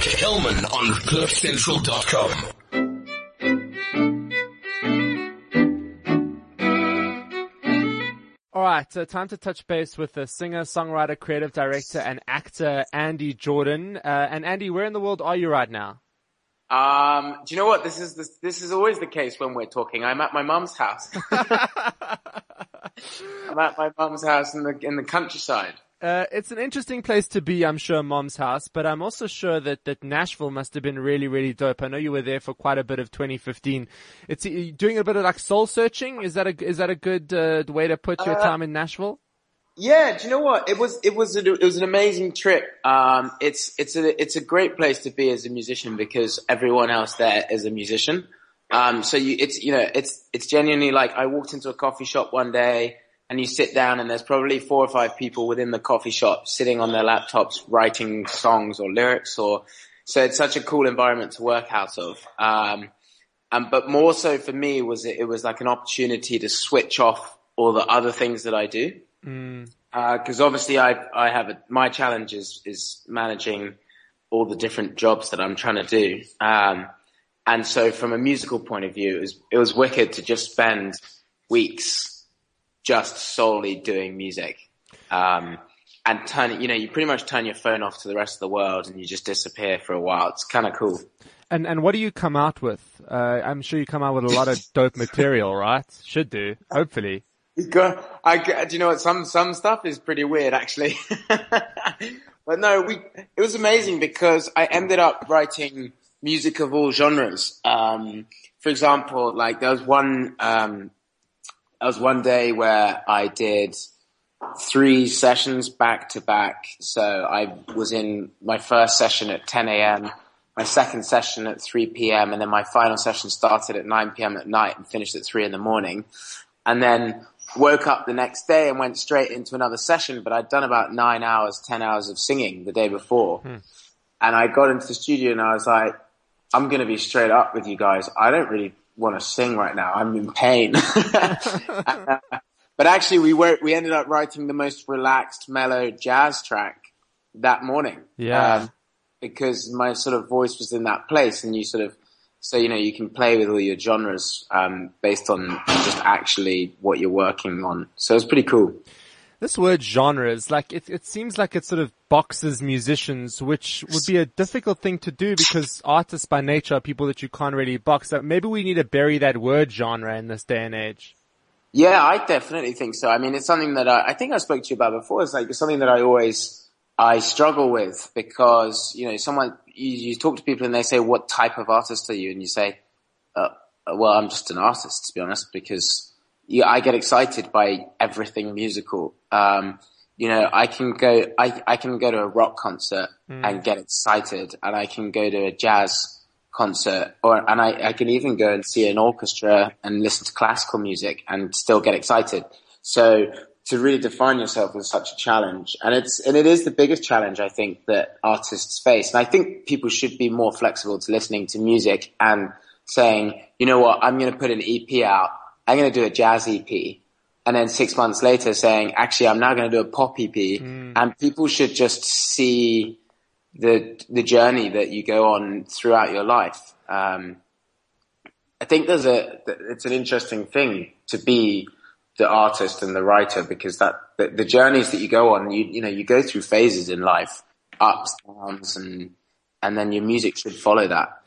Kellman on CliffCentral.com. All right, so time to touch base with the singer, songwriter, creative director, and actor Andy Jordan. Uh, and Andy, where in the world are you right now? Um, do you know what? This is this, this is always the case when we're talking. I'm at my mum's house. I'm at my mum's house in the in the countryside. Uh, it's an interesting place to be, I'm sure, Mom's house, but I'm also sure that, that Nashville must have been really, really dope. I know you were there for quite a bit of 2015. It's doing a bit of like soul searching. Is that a, is that a good uh, way to put your uh, time in Nashville? Yeah, do you know what? It was, it was, a, it was an amazing trip. Um, it's, it's a, it's a great place to be as a musician because everyone else there is a musician. Um, so you, it's, you know, it's, it's genuinely like I walked into a coffee shop one day and you sit down and there's probably four or five people within the coffee shop sitting on their laptops writing songs or lyrics or, so it's such a cool environment to work out of. Um, and, but more so for me was it, it was like an opportunity to switch off all the other things that I do. Mm. Uh, cause obviously I, I have a, my challenge is, is managing all the different jobs that I'm trying to do. Um, and so from a musical point of view, it was, it was wicked to just spend weeks just solely doing music. Um, and turn, you know, you pretty much turn your phone off to the rest of the world and you just disappear for a while. It's kind of cool. And and what do you come out with? Uh, I'm sure you come out with a lot of dope material, right? Should do, hopefully. Got, I, do you know what? Some some stuff is pretty weird, actually. but no, we it was amazing because I ended up writing music of all genres. Um, for example, like there was one um, was one day where I did three sessions back to back. So I was in my first session at 10 a.m., my second session at 3 p.m., and then my final session started at 9 p.m. at night and finished at 3 in the morning. And then woke up the next day and went straight into another session, but I'd done about nine hours, 10 hours of singing the day before. Hmm. And I got into the studio and I was like, I'm going to be straight up with you guys. I don't really want to sing right now. I'm in pain. but actually we were, we ended up writing the most relaxed, mellow jazz track that morning. Yeah. Um, because my sort of voice was in that place and you sort of, so, you know, you can play with all your genres, um, based on just actually what you're working on. So it's pretty cool. This word genres, like it, it seems like it sort of boxes musicians, which would be a difficult thing to do because artists by nature are people that you can't really box. So maybe we need to bury that word genre in this day and age. Yeah, I definitely think so. I mean, it's something that I, I think I spoke to you about before. It's like it's something that I always I struggle with because you know someone you, you talk to people and they say, "What type of artist are you?" and you say, uh, "Well, I'm just an artist," to be honest, because yeah, I get excited by everything musical. Um, you know, I can go, I, I can go to a rock concert mm. and get excited and I can go to a jazz concert or, and I, I can even go and see an orchestra and listen to classical music and still get excited. So to really define yourself is such a challenge. And it's, and it is the biggest challenge I think that artists face. And I think people should be more flexible to listening to music and saying, you know what, I'm going to put an EP out I'm going to do a jazz EP. And then six months later saying, actually, I'm now going to do a pop EP. Mm. And people should just see the, the journey that you go on throughout your life. Um, I think there's a, it's an interesting thing to be the artist and the writer because that, the, the journeys that you go on, you, you know, you go through phases in life, ups, downs, and, and then your music should follow that.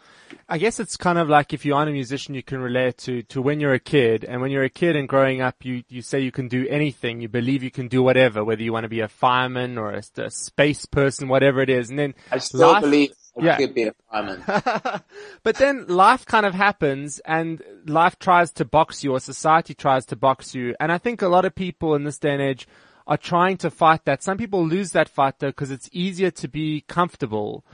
I guess it's kind of like if you aren't a musician, you can relate to, to when you're a kid. And when you're a kid and growing up, you, you say you can do anything. You believe you can do whatever, whether you want to be a fireman or a, a space person, whatever it is. And then I still life, believe I yeah. could be a fireman. but then life kind of happens and life tries to box you or society tries to box you. And I think a lot of people in this day and age are trying to fight that. Some people lose that fight though because it's easier to be comfortable.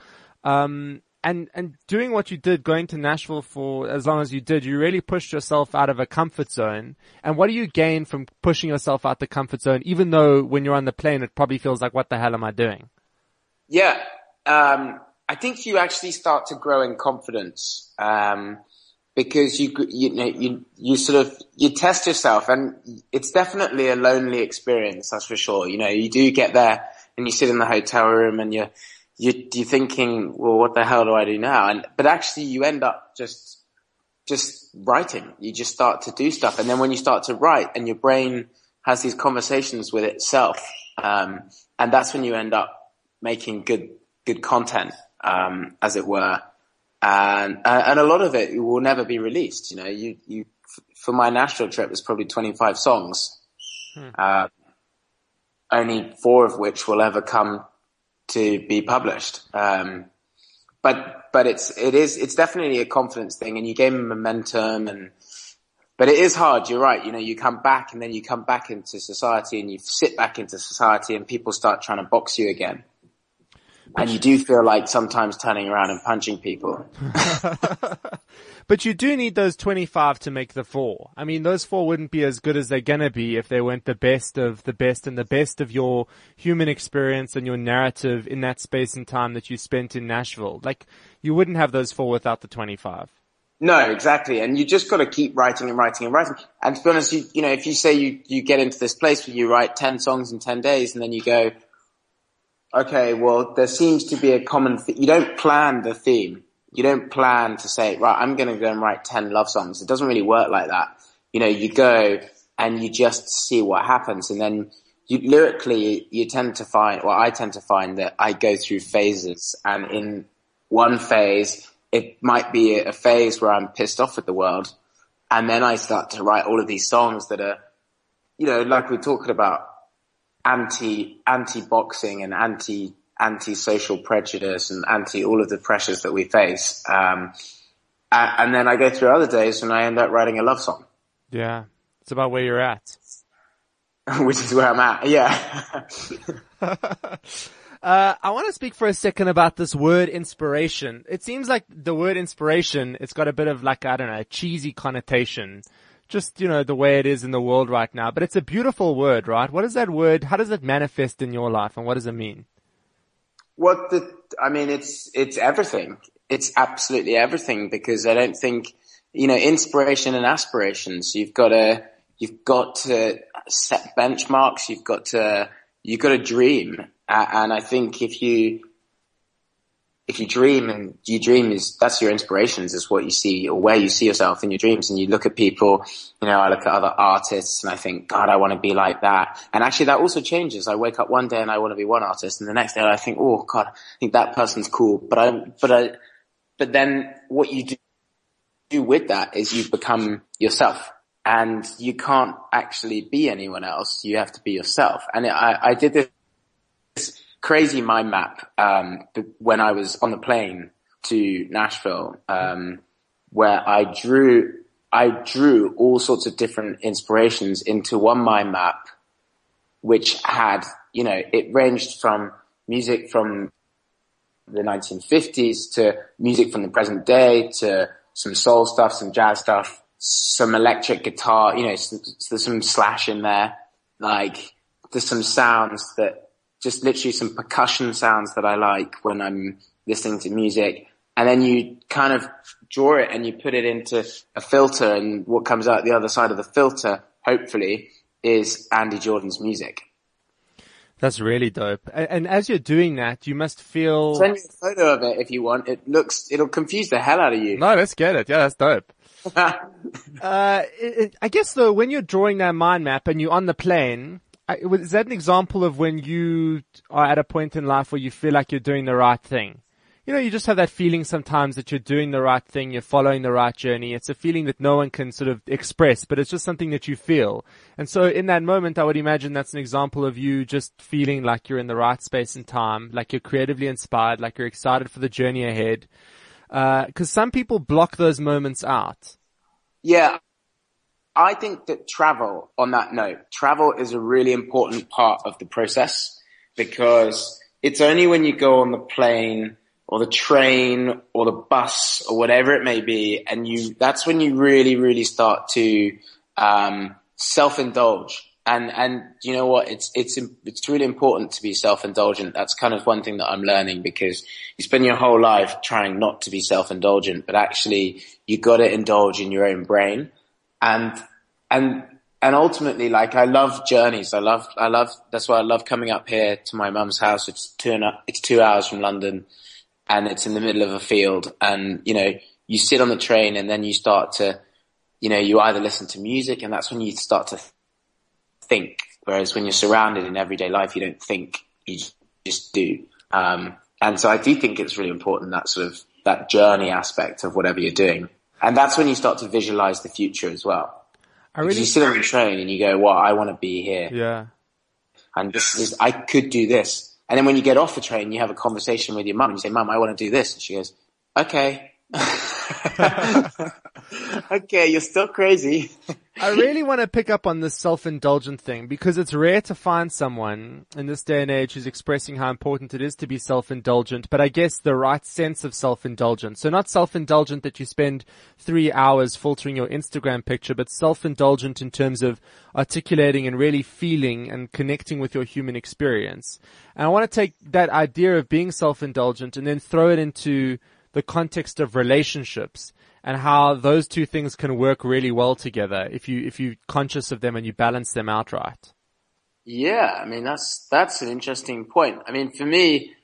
Um, and and doing what you did, going to Nashville for as long as you did, you really pushed yourself out of a comfort zone. And what do you gain from pushing yourself out the comfort zone? Even though when you're on the plane, it probably feels like, what the hell am I doing? Yeah, um, I think you actually start to grow in confidence um, because you you know you you sort of you test yourself, and it's definitely a lonely experience. That's for sure. You know, you do get there and you sit in the hotel room and you're you, you're thinking, well, what the hell do I do now? And, but actually you end up just, just writing. You just start to do stuff. And then when you start to write and your brain has these conversations with itself, um, and that's when you end up making good, good content, um, as it were. And, uh, and a lot of it will never be released. You know, you, you, for my Nashville trip, there's probably 25 songs. Hmm. Uh, only four of which will ever come to be published. Um, but but it's it is it's definitely a confidence thing, and you gain momentum, and but it is hard. You're right. You know, you come back, and then you come back into society, and you sit back into society, and people start trying to box you again. And you do feel like sometimes turning around and punching people. But you do need those 25 to make the four. I mean, those four wouldn't be as good as they're gonna be if they weren't the best of the best and the best of your human experience and your narrative in that space and time that you spent in Nashville. Like, you wouldn't have those four without the 25. No, exactly. And you just got to keep writing and writing and writing. And to be honest, you, you know, if you say you, you get into this place where you write 10 songs in 10 days and then you go, okay, well, there seems to be a common, th- you don't plan the theme you don't plan to say, right, I'm going to go and write 10 love songs. It doesn't really work like that. You know, you go and you just see what happens. And then you, lyrically, you tend to find, well, I tend to find that I go through phases and in one phase, it might be a phase where I'm pissed off at the world. And then I start to write all of these songs that are, you know, like we're talking about anti, anti-boxing and anti anti-social prejudice and anti all of the pressures that we face. Um, and then I go through other days when I end up writing a love song. Yeah. It's about where you're at. Which is where I'm at. Yeah. Uh, I want to speak for a second about this word inspiration. It seems like the word inspiration, it's got a bit of like, I don't know, a cheesy connotation. Just, you know, the way it is in the world right now. But it's a beautiful word, right? What is that word? How does it manifest in your life and what does it mean? What the, I mean, it's, it's everything. It's absolutely everything because I don't think, you know, inspiration and aspirations, you've got to, you've got to set benchmarks. You've got to, you've got to dream. And I think if you, if you dream and you dream is that's your inspirations is what you see or where you see yourself in your dreams. And you look at people you know i look at other artists and i think god i want to be like that. And actually that also changes. I wake up one day and i want to be one artist and the next day i think oh god i think that person's cool. But i but i but then what you do, do with that is you become yourself. And you can't actually be anyone else. You have to be yourself. And i i did this crazy mind map um, when I was on the plane to Nashville, um, where I drew I drew all sorts of different inspirations into one mind map, which had you know it ranged from music from the 1950s to music from the present day to some soul stuff, some jazz stuff, some electric guitar, you know, there's some slash in there, like there's some sounds that just literally some percussion sounds that I like when I'm listening to music. And then you kind of draw it and you put it into a filter and what comes out the other side of the filter, hopefully, is Andy Jordan's music. That's really dope. And, and, as you're doing that, you must feel. Send me a photo of it if you want. It looks, it'll confuse the hell out of you. No, let's get it. Yeah, that's dope. uh, it, it, I guess though, when you're drawing that mind map and you're on the plane, is that an example of when you are at a point in life where you feel like you're doing the right thing? You know, you just have that feeling sometimes that you're doing the right thing, you're following the right journey. It's a feeling that no one can sort of express, but it's just something that you feel. And so in that moment, I would imagine that's an example of you just feeling like you're in the right space and time, like you're creatively inspired, like you're excited for the journey ahead. Uh, cause some people block those moments out. Yeah, I think that travel, on that note, travel is a really important part of the process because it's only when you go on the plane or the train or the bus or whatever it may be, and you, that's when you really, really start to, um, self-indulge. And, and you know what? It's, it's, it's really important to be self-indulgent. That's kind of one thing that I'm learning because you spend your whole life trying not to be self-indulgent, but actually you gotta indulge in your own brain and, and and ultimately, like I love journeys. I love, I love, that's why I love coming up here to my mum's house. It's two and a, it's two hours from London and it's in the middle of a field and, you know, you sit on the train and then you start to, you know, you either listen to music and that's when you start to think. Whereas when you're surrounded in everyday life, you don't think, you just do. Um, and so I do think it's really important that sort of, that journey aspect of whatever you're doing. And that's when you start to visualize the future as well. I really, you sit on the train and you go, well, I want to be here. Yeah. And this is, I could do this. And then when you get off the train, you have a conversation with your mum. And you say, mum, I want to do this. And she goes, okay. okay, you're still crazy. I really want to pick up on this self-indulgent thing because it's rare to find someone in this day and age who's expressing how important it is to be self-indulgent, but I guess the right sense of self-indulgent. So not self-indulgent that you spend three hours filtering your Instagram picture, but self-indulgent in terms of articulating and really feeling and connecting with your human experience. And I want to take that idea of being self-indulgent and then throw it into the context of relationships and how those two things can work really well together if you if you're conscious of them and you balance them out right. Yeah, I mean that's that's an interesting point. I mean, for me,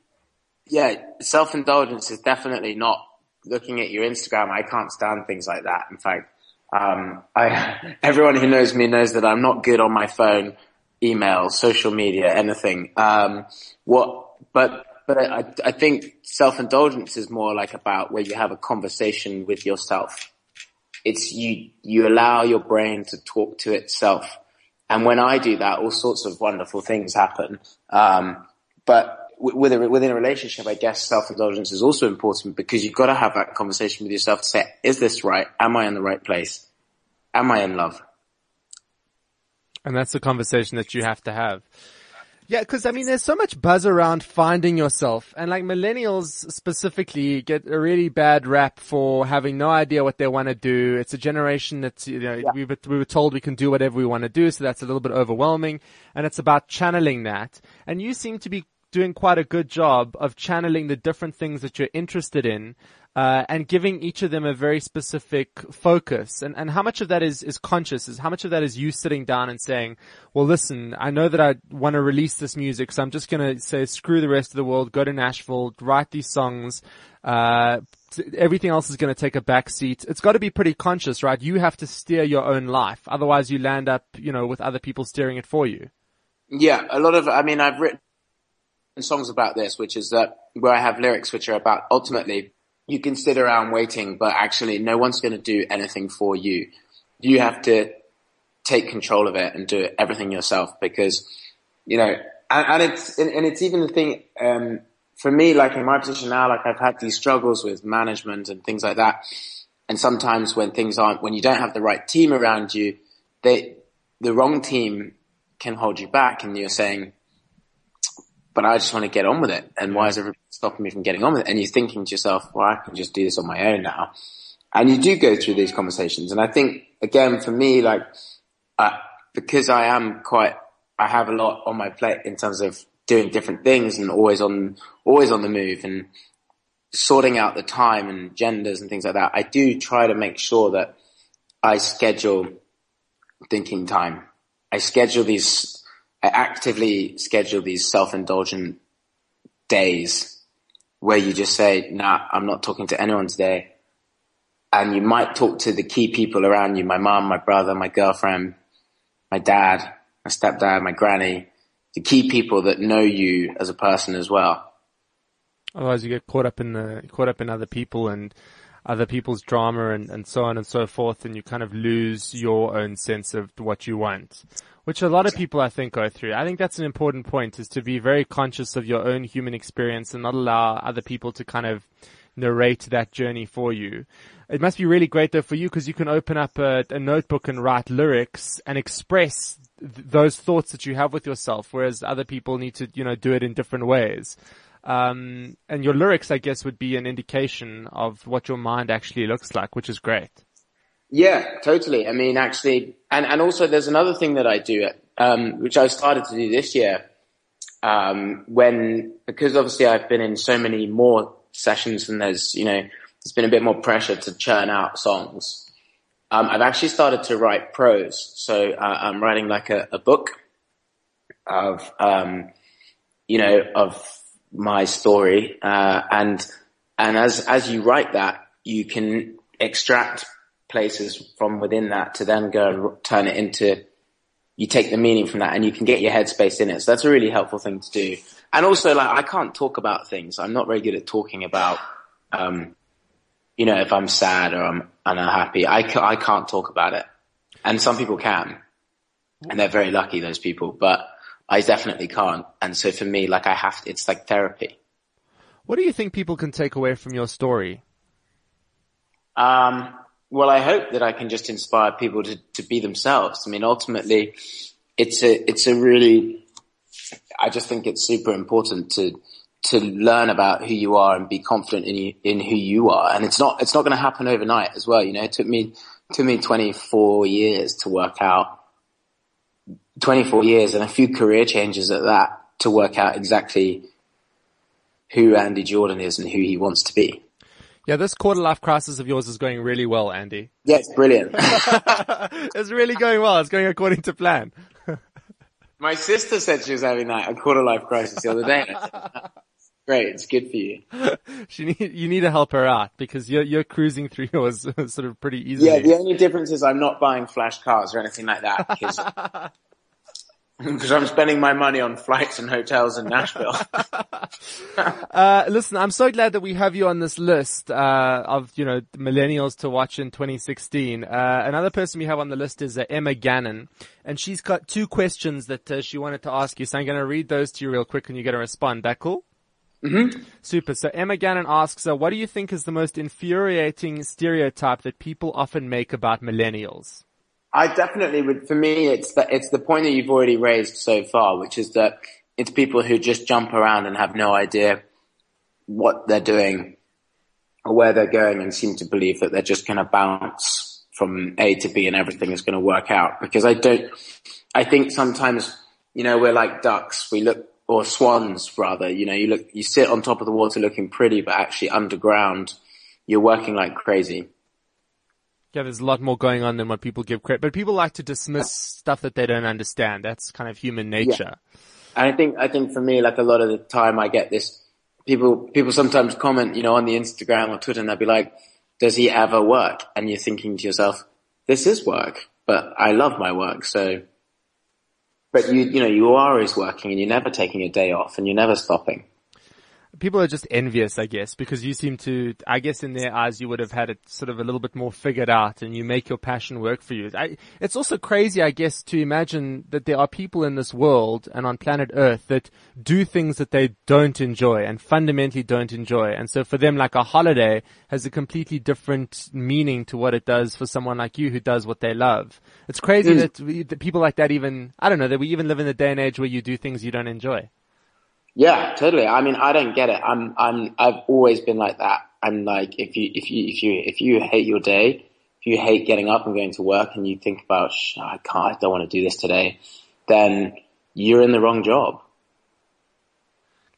yeah, self indulgence is definitely not looking at your Instagram. I can't stand things like that. In fact, um, I everyone who knows me knows that I'm not good on my phone, email, social media, anything. Um, what, but but I, I think self-indulgence is more like about where you have a conversation with yourself. It's you, you allow your brain to talk to itself. And when I do that, all sorts of wonderful things happen. Um, but within, within a relationship, I guess self-indulgence is also important because you've got to have that conversation with yourself to say, is this right? Am I in the right place? Am I in love? And that's the conversation that you have to have. Yeah, because I mean, there's so much buzz around finding yourself, and like millennials specifically get a really bad rap for having no idea what they want to do. It's a generation that's you know yeah. we were, we were told we can do whatever we want to do, so that's a little bit overwhelming, and it's about channeling that. And you seem to be doing quite a good job of channeling the different things that you're interested in uh, and giving each of them a very specific focus. And, and how much of that is, is conscious? Is how much of that is you sitting down and saying, well, listen, I know that I want to release this music, so I'm just going to say, screw the rest of the world, go to Nashville, write these songs, uh, everything else is going to take a back seat. It's got to be pretty conscious, right? You have to steer your own life. Otherwise you land up, you know, with other people steering it for you. Yeah, a lot of, I mean, I've written songs about this, which is that where I have lyrics which are about ultimately you can sit around waiting, but actually no one's going to do anything for you. You have to take control of it and do everything yourself because, you know, and, and it's, and, it's even the thing, um, for me, like in my position now, like I've had these struggles with management and things like that. And sometimes when things aren't, when you don't have the right team around you, they, the wrong team can hold you back and you're saying, but I just want to get on with it. And why is everybody stopping me from getting on with it? And you're thinking to yourself, well, I can just do this on my own now. And you do go through these conversations. And I think again, for me, like, uh, because I am quite, I have a lot on my plate in terms of doing different things and always on, always on the move and sorting out the time and genders and things like that. I do try to make sure that I schedule thinking time. I schedule these I actively schedule these self-indulgent days where you just say, nah, I'm not talking to anyone today. And you might talk to the key people around you, my mom, my brother, my girlfriend, my dad, my stepdad, my granny, the key people that know you as a person as well. Otherwise you get caught up in the, caught up in other people and other people's drama and, and so on and so forth and you kind of lose your own sense of what you want which a lot of people I think go through. I think that's an important point is to be very conscious of your own human experience and not allow other people to kind of narrate that journey for you. It must be really great though for you because you can open up a, a, notebook and write lyrics and express th- those thoughts that you have with yourself, whereas other people need to, you know, do it in different ways. Um, and your lyrics, I guess, would be an indication of what your mind actually looks like, which is great. Yeah, totally. I mean, actually, and, and also there's another thing that I do, um, which I started to do this year, um, when, because obviously I've been in so many more sessions and there's, you know, there's been a bit more pressure to churn out songs. Um, I've actually started to write prose. So uh, I'm writing like a, a book of, um, you know, of my story. Uh, and, and as, as you write that, you can extract places from within that to then go and turn it into, you take the meaning from that and you can get your headspace in it. So that's a really helpful thing to do. And also like, I can't talk about things. I'm not very good at talking about, um, you know, if I'm sad or I'm unhappy, I, ca- I can't talk about it. And some people can. And they're very lucky, those people, but I definitely can't. And so for me, like I have to, it's like therapy. What do you think people can take away from your story? Um, well, I hope that I can just inspire people to, to be themselves. I mean, ultimately, it's a, it's a really, I just think it's super important to, to learn about who you are and be confident in you, in who you are. And it's not, it's not going to happen overnight as well. You know, it took me, took me 24 years to work out 24 years and a few career changes at that to work out exactly who Andy Jordan is and who he wants to be. Yeah, this quarter life crisis of yours is going really well, Andy. Yeah, it's brilliant. it's really going well. It's going according to plan. My sister said she was having that a quarter life crisis the other day. Said, Great, it's good for you. she need, you need to help her out because you're you're cruising through yours sort of pretty easily. Yeah, the only difference is I'm not buying flash cars or anything like that because because I'm spending my money on flights and hotels in Nashville. uh, listen, I'm so glad that we have you on this list uh, of you know millennials to watch in 2016. Uh, another person we have on the list is uh, Emma Gannon, and she's got two questions that uh, she wanted to ask you. So I'm going to read those to you real quick, and you're going to respond. That cool? Mm-hmm. Super. So Emma Gannon asks, uh, "What do you think is the most infuriating stereotype that people often make about millennials?" I definitely would. For me, it's the it's the point that you've already raised so far, which is that it's people who just jump around and have no idea what they're doing or where they're going, and seem to believe that they're just going to bounce from A to B and everything is going to work out. Because I don't. I think sometimes you know we're like ducks. We look or swans rather. You know, you look, you sit on top of the water looking pretty, but actually underground, you're working like crazy. Yeah, there's a lot more going on than what people give credit. But people like to dismiss stuff that they don't understand. That's kind of human nature. Yeah. And I think, I think for me, like a lot of the time I get this, people, people sometimes comment, you know, on the Instagram or Twitter and they'll be like, does he ever work? And you're thinking to yourself, this is work, but I love my work. So, but you, you know, you are always working and you're never taking a day off and you're never stopping people are just envious, I guess, because you seem to, I guess in their eyes, you would have had it sort of a little bit more figured out and you make your passion work for you. I, it's also crazy, I guess, to imagine that there are people in this world and on planet earth that do things that they don't enjoy and fundamentally don't enjoy. And so for them, like a holiday has a completely different meaning to what it does for someone like you who does what they love. It's crazy mm. that, we, that people like that even, I don't know, that we even live in a day and age where you do things you don't enjoy. Yeah, totally. I mean, I don't get it. I'm, I'm, I've always been like that. I'm like, if you, if you, if you, if you hate your day, if you hate getting up and going to work and you think about, I can't, I don't want to do this today, then you're in the wrong job.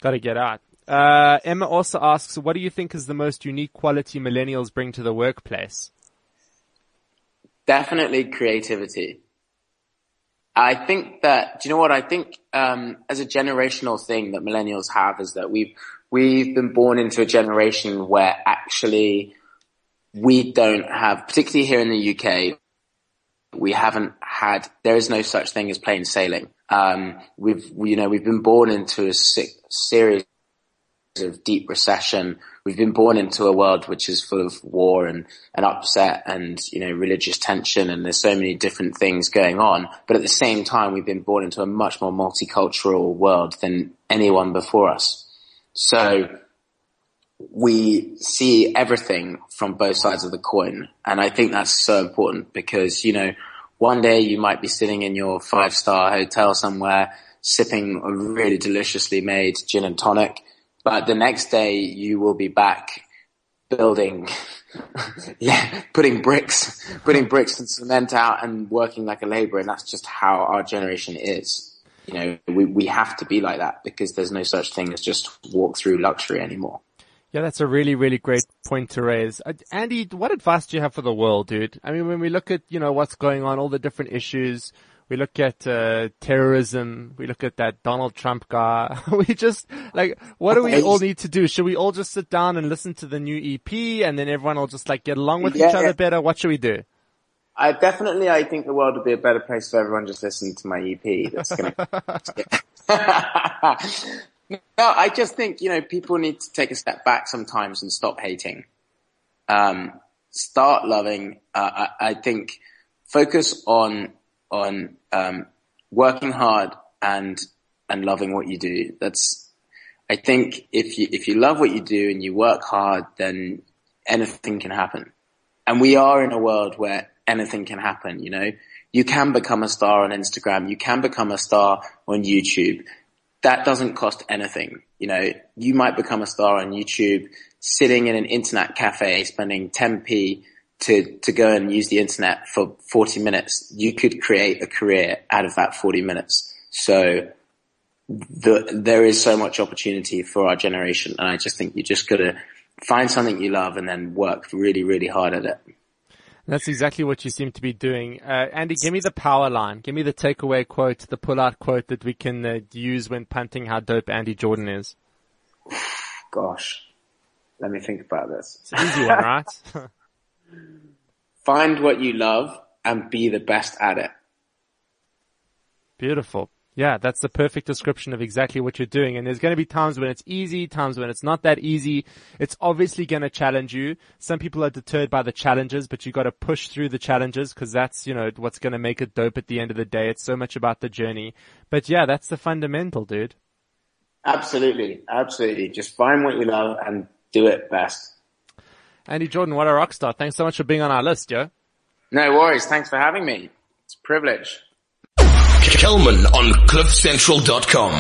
Got to get out. Uh, Emma also asks, what do you think is the most unique quality millennials bring to the workplace? Definitely creativity. I think that, do you know what? I think, um, as a generational thing that millennials have is that we've, we've been born into a generation where actually we don't have, particularly here in the UK, we haven't had, there is no such thing as plain sailing. Um, we've, you know, we've been born into a series of deep recession we've been born into a world which is full of war and, and upset and, you know, religious tension and there's so many different things going on. But at the same time, we've been born into a much more multicultural world than anyone before us. So we see everything from both sides of the coin. And I think that's so important because, you know, one day you might be sitting in your five star hotel somewhere sipping a really deliciously made gin and tonic but the next day you will be back building, yeah, putting bricks, putting bricks and cement out and working like a laborer. And that's just how our generation is. You know, we, we have to be like that because there's no such thing as just walk through luxury anymore. Yeah, that's a really, really great point to raise. Uh, Andy, what advice do you have for the world, dude? I mean, when we look at, you know, what's going on, all the different issues, we look at, uh, terrorism, we look at that Donald Trump guy, we just, like, what do we all need to do? Should we all just sit down and listen to the new EP and then everyone will just like get along with Yeah, each other yeah. better? What should we do? I definitely, I think the world would be a better place if everyone just listened to my EP. That's gonna. no, I just think you know people need to take a step back sometimes and stop hating. Um, start loving. Uh, I, I think focus on on um, working hard and and loving what you do. That's. I think if you if you love what you do and you work hard, then anything can happen. And we are in a world where anything can happen, you know. You can become a star on Instagram. You can become a star on YouTube. That doesn't cost anything, you know. You might become a star on YouTube sitting in an internet cafe spending 10p to, to go and use the internet for 40 minutes. You could create a career out of that 40 minutes. So the, there is so much opportunity for our generation. And I just think you just gotta find something you love and then work really, really hard at it. That's exactly what you seem to be doing. Uh, Andy, give me the power line. Give me the takeaway quote, the pull-out quote that we can uh, use when punting how dope Andy Jordan is. Gosh, let me think about this. It's an easy one, right? Find what you love and be the best at it. Beautiful. Yeah, that's the perfect description of exactly what you're doing. And there's going to be times when it's easy, times when it's not that easy. It's obviously going to challenge you. Some people are deterred by the challenges, but you got to push through the challenges because that's, you know, what's going to make it dope at the end of the day. It's so much about the journey. But yeah, that's the fundamental, dude. Absolutely, absolutely. Just find what you love and do it best. Andy Jordan, what a rock star. Thanks so much for being on our list, yo. No worries. Thanks for having me. It's a privilege. Kellman on CliffCentral.com.